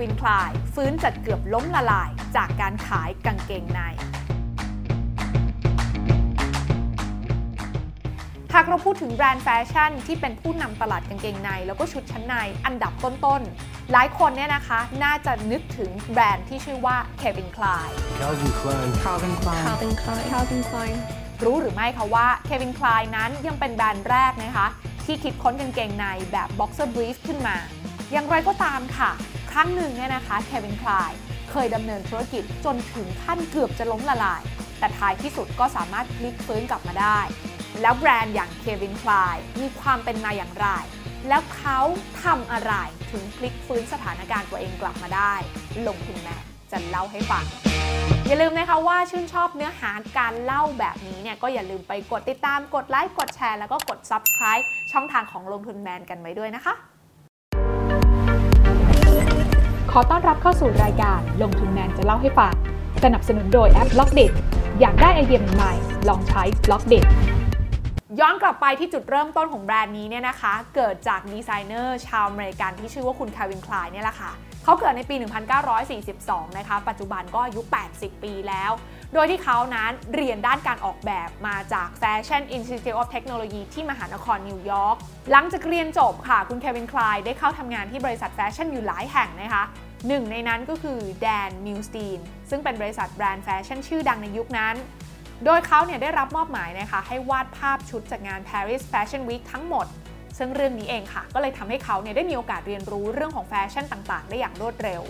วินคลายฟื้นจัดเกือบล้มละลายจากการขายกางเกงใน หากเราพูดถึงแบรนด์แฟชั่นที่เป็นผู้นำตลาดกางเกงใน แล้วก็ชุดชั้นในอันดับต้นๆ หลายคนเนี่ยนะคะ น่าจะนึกถึงแบรนด์ที่ชื่อว่า Kevin Klein Calvin Klein. Calvin Klein. Calvin Klein. Calvin Klein. รู้หรือไม่คะว่า Kevin Klein นั้นยังเป็นแบรนด์แรกนะคะที่คิดค้นกางเกงในแบบ boxer brief ขึ้นมา อย่างไรก็ตามค่ะค รั้งหนึ่งเนี่ยนะคะ Kevin Klein เคยดำเนินธุรกิจจนถึงขั้นเกือบจะล้มละลาย แต่ท้ายที่สุดก็สามารถพลิกฟื้นกลับมาได้ แล้วแบรนด์อย่าง Kevin Klein มีความเป็นมาอย่างไร แล้วเขาทำอะไรถึงพลิกฟื้นสถานการณ์ตัวเองกลับมาได้ ลงทุนแม่จะเล่าให้ฟังอย่าลืมนะคะว่าชื่นชอบเนื้อหาการเล่าแบบนี้เนี่ยก็อย่าลืมไปกดติดตามกดไลค์กดแชร์แล้วก็กด Subscribe ช่องทางของลงทุนแมนกันไว้ด้วยนะคะ ขอต้อนรับเข้าสู่รายการลงทุนแมนจะเล่าให้ฟัง สนับสนุนโดยแอป b ล็อกเด็อยากได้ไอเดียใหม่ลองใช้ b ล็อกเด็ย้อนกลับไปที่จุดเริ่มต้นของแบรนด์นี้เนี่ยนะคะ เกิดจากดีไซเนอร์ชาวอเมริกันที่ชื่อว่าคุณ Calvin Klein เนี่ยแหละค่ะเขาเกิดในปี 1942 นะคะ ปัจจุบันก็อายุ 80 ปีแล้ว โดยที่เขานั้นเรียนด้านการออกแบบมาจาก Fashion Institute of Technology ที่มหานครนิวยอร์ก หลังจากเรียนจบค่ะ คุณ Calvin Klein ได้เข้าทำงานที่บริษัทแฟชั่นอยู่หลายแห่งนะคะ หนึ่งในนั้นก็คือ Dan Millstein ซึ่งเป็นบริษัทแบรนด์แฟชั่นชื่อดังในยุคนั้น โดยเขาเนี่ยได้รับมอบหมายนะคะให้วาดภาพชุดจากงาน Paris Fashion Week ทั้งหมด ซึ่งเรื่องนี้เองค่ะ ก็เลยทำให้เขาเนี่ยได้มีโอกาสเรียนรู้เรื่องของแฟชั่นต่างๆ ได้อย่างรวดเร็ว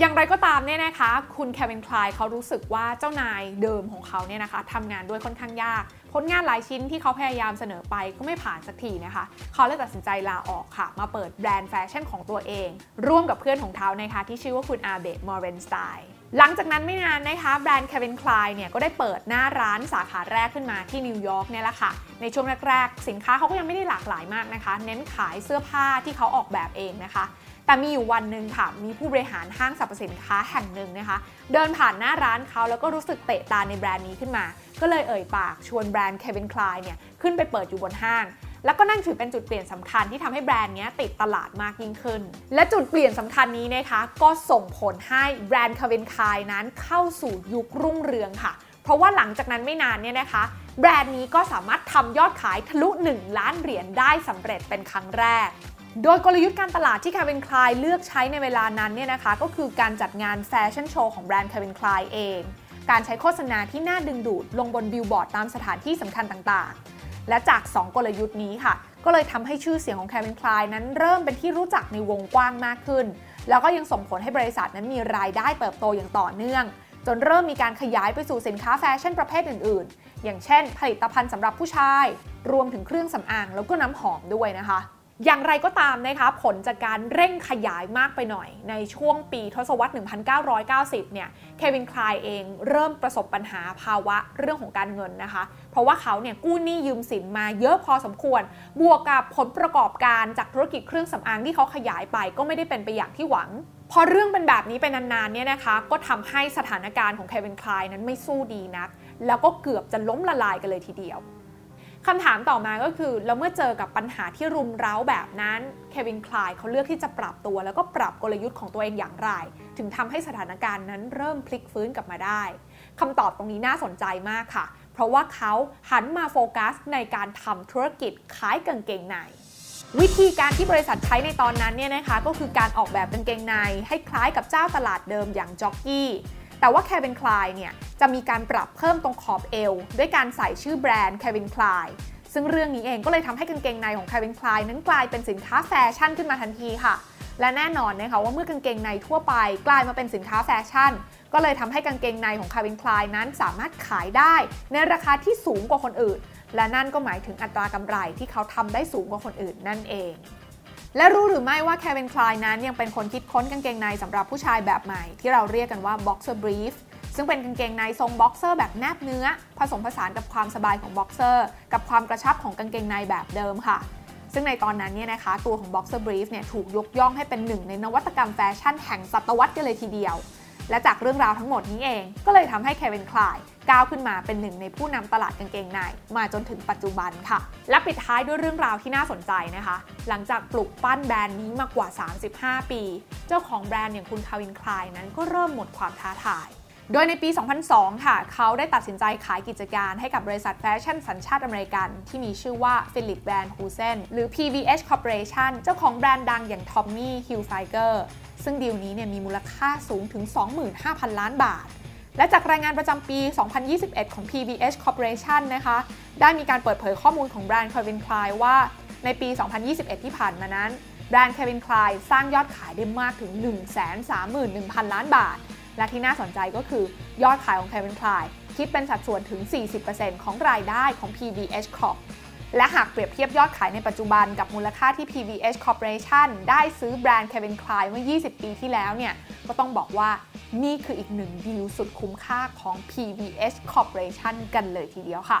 อย่างไรก็ตามเนี่ยนะคะ คุณ Calvin Klein เขารู้สึกว่าเจ้านายเดิมของเขาเนี่ยนะคะทำงานด้วยค่อนข้างยาก ผลงานหลายชิ้นที่เขาพยายามเสนอไปก็ไม่ผ่านสักทีนะคะ เขาเลยตัดสินใจลาออกค่ะ มาเปิดแบรนด์แฟชั่นของตัวเอง ร่วมกับเพื่อนของเขานะคะที่ชื่อว่าคุณ Abe Morenstein หลังจากนั้นไม่นานนะคะแบรนด์ Calvin Klein เนี่ยก็ได้เปิดหน้าร้านสาขาแรกขึ้นมาที่นิวยอร์กเนี่ยแหละค่ะ ในช่วงแรกๆ สินค้าเขาก็ยังไม่ได้หลากหลายมากนะคะ เน้นขายเสื้อผ้าที่เขาออกแบบเองนะคะ แต่มีอยู่วันหนึ่งค่ะ มีผู้บริหารห้างสรรพสินค้าแห่งหนึ่งนะคะ เดินผ่านหน้าร้านเขาแล้วก็รู้สึกเตะตาในแบรนด์นี้ขึ้นมา ก็เลยเอ่ยปากชวนแบรนด์ Calvin Klein เนี่ยขึ้นไปเปิดอยู่บนห้าง แล้วก็นั่นถือเป็นจุดเปลี่ยนสำคัญที่ทำให้แบรนด์นี้ติดตลาดมากยิ่งขึ้น และจุดเปลี่ยนสำคัญนี้นะคะ ก็ส่งผลให้แบรนด์คาเวนคายนั้นเข้าสู่ยุครุ่งเรืองค่ะ เพราะว่าหลังจากนั้นไม่นานเนี่ยนะคะ แบรนด์นี้ก็สามารถทำยอดขายทะลุ 1 ล้านเหรียญได้สำเร็จเป็นครั้งแรกโดยกลยุทธ์การตลาดที่คา v ินคลายเลือกใช้ในเวลานั้นเนี่ยนะคะ ก็คือการจัดงานแฟชั่นโชว์ของแบรนด์คา v ินคลายเอง การใช้โฆษณาที่น่าดึงดูดลงบนบิลบอร์ดตามสถานที่สำคัญต่างๆ และจาก 2 กลยุทธ์นี้ค่ะ ก็เลยทำให้ชื่อเสียงของแค v ินคลายนั้นเริ่มเป็นที่รู้จักในวงกว้างมากขึ้น แล้วก็ยังส่งผลให้บริษัทนั้นมีรายได้เติบโตอย่างต่อเนื่อง จนเริ่มมีการขยายไปสู่สินค้าแฟชั่นประเภทอื่น ๆ อย่างเช่น ผลิตภัณฑ์สำหรับผู้ชาย รวมถึงเครื่องสำอางแล้วก็น้ำหอมด้วยนะคะ อย่างไรก็ตามนะคะผลจากการเร่งขยายมากไปหน่อย ในช่วงปีทศวรรษ 1990 เนี่ยเควินคลายเองเริ่มประสบปัญหาภาวะเรื่องของการเงินนะคะ เพราะว่าเขาเนี่ยกู้หนี้ยืมสินมาเยอะพอสมควร บวกกับผลประกอบการจากธุรกิจเครื่องสำอางที่เขาขยายไปก็ไม่ได้เป็นไปอย่างที่หวังพอเรื่องเป็นแบบนี้ไปนานๆเนี่ยนะคะ ก็ทำให้สถานการณ์ของเควินคลายนั้นไม่สู้ดีนัก แล้วก็เกือบจะล้มละลายกันเลยทีเดียว คำถามต่อมาก็คือแล้วเมื่อเจอกับปัญหาที่รุมเร้าแบบนั้น Calvin Klein เขาเลือกที่จะปรับตัว แล้วก็ปรับกลยุทธ์ของตัวเองอย่างไร ถึงทำให้สถานการณ์นั้นเริ่มพลิกฟื้นกลับมาได้คำตอบตรงนี้น่าสนใจมากค่ะ เพราะว่าเขาหันมาโฟกัสในการทำธุรกิจขายกางเกงในวิธีการที่บริษัทใช้ในตอนนั้นเนี่ยนะคะก็คือการออกแบบกางเกงในให้คล้ายกับเจ้าตลาดเดิมอย่างจ็อกกี้ แต่ว่า Calvin Klein เนี่ยจะมีการปรับเพิ่มตรงขอบเอวด้วยการใส่ชื่อแบรนด์ Calvin Klein ซึ่งเรื่องนี้เองก็เลยทำให้กางเกงในของ Calvin Klein นั้นกลายเป็นสินค้าแฟชั่นขึ้นมาทันทีค่ะ และแน่นอนนะคะว่าเมื่อกางเกงในทั่วไปกลายมาเป็นสินค้าแฟชั่น ก็เลยทำให้กางเกงในของ Calvin Klein นั้นสามารถขายได้ ในราคาที่สูงกว่าคนอื่น และนั่นก็หมายถึงอัตรากำไรที่เขาทำได้สูงกว่าคนอื่นนั่นเอง และรู้หรือไม่ว่าแคเวนคลายนั้นยังเป็นคนคิดค้นกางเกงในสำหรับผู้ชายแบบใหม่ ที่เราเรียกกันว่า boxer brief ซึ่งเป็นกางเกงในทรงบ็อกเซอร์แบบแนบเนื้อ ผสมผสานกับความสบายของบ็อกเซอร์กับความกระชับของกางเกงในแบบเดิมค่ะ ซึ่งในตอนนั้นเนี่ยนะคะตัวของ Boxer Brief เนี่ยถูกยกย่องให้เป็นหนึ่งในนวัตกรรมแฟชั่นแห่งศตวรรษกันเลยทีเดียว และจากเรื่องราวทั้งหมดนี้เอง ก็เลยทำให้ Calvin Klein ก้าวขึ้นมาเป็นหนึ่งในผู้นำตลาดกางเกงในมาจนถึงปัจจุบันค่ะ และปิดท้ายด้วยเรื่องราวที่น่าสนใจนะคะ หลังจากปลุกปั้นแบรนด์นี้มากว่า 35 ปี เจ้าของแบรนด์อย่างคุณ Calvin Klein นั้นก็เริ่มหมดความท้าทาย โดยในปี 2002 ค่ะ เขาได้ตัดสินใจขายกิจการให้กับบริษัทแฟชั่นสัญชาติอเมริกัน ที่มีชื่อว่า Philip Van Heusen หรือ PVH Corporation เจ้าของแบรนด์ดังอย่าง Tommy Hilfiger ซึ่งดีลนี้เนี่ยมีมูลค่าสูงถึง 25,000 ล้านบาท และจากรายงานประจำปี 2021 ของ PVH Corporation นะคะ ได้มีการเปิดเผยข้อมูลของแบรนด์ Calvin Klein ว่าในปี 2021 ที่ผ่านมานั้น แบรนด์ Calvin Klein สร้างยอดขายได้มากถึง 131,000 ล้านบาท และที่น่าสนใจก็คือยอดขายของ Calvin Klein คิดเป็นสัดส่วนถึง 40%ของรายได้ของ PVH Corp และหากเปรียบเทียบยอดขายในปัจจุบันกับมูลค่าที่ PVH Corporation ได้ซื้อแบรนด์ Calvin Klein เมื่อ 20 ปีที่แล้วเนี่ย ก็ต้องบอกว่านี่คืออีกหนึ่งดีลสุดคุ้มค่าของ PVH Corporation กันเลยทีเดียวค่ะ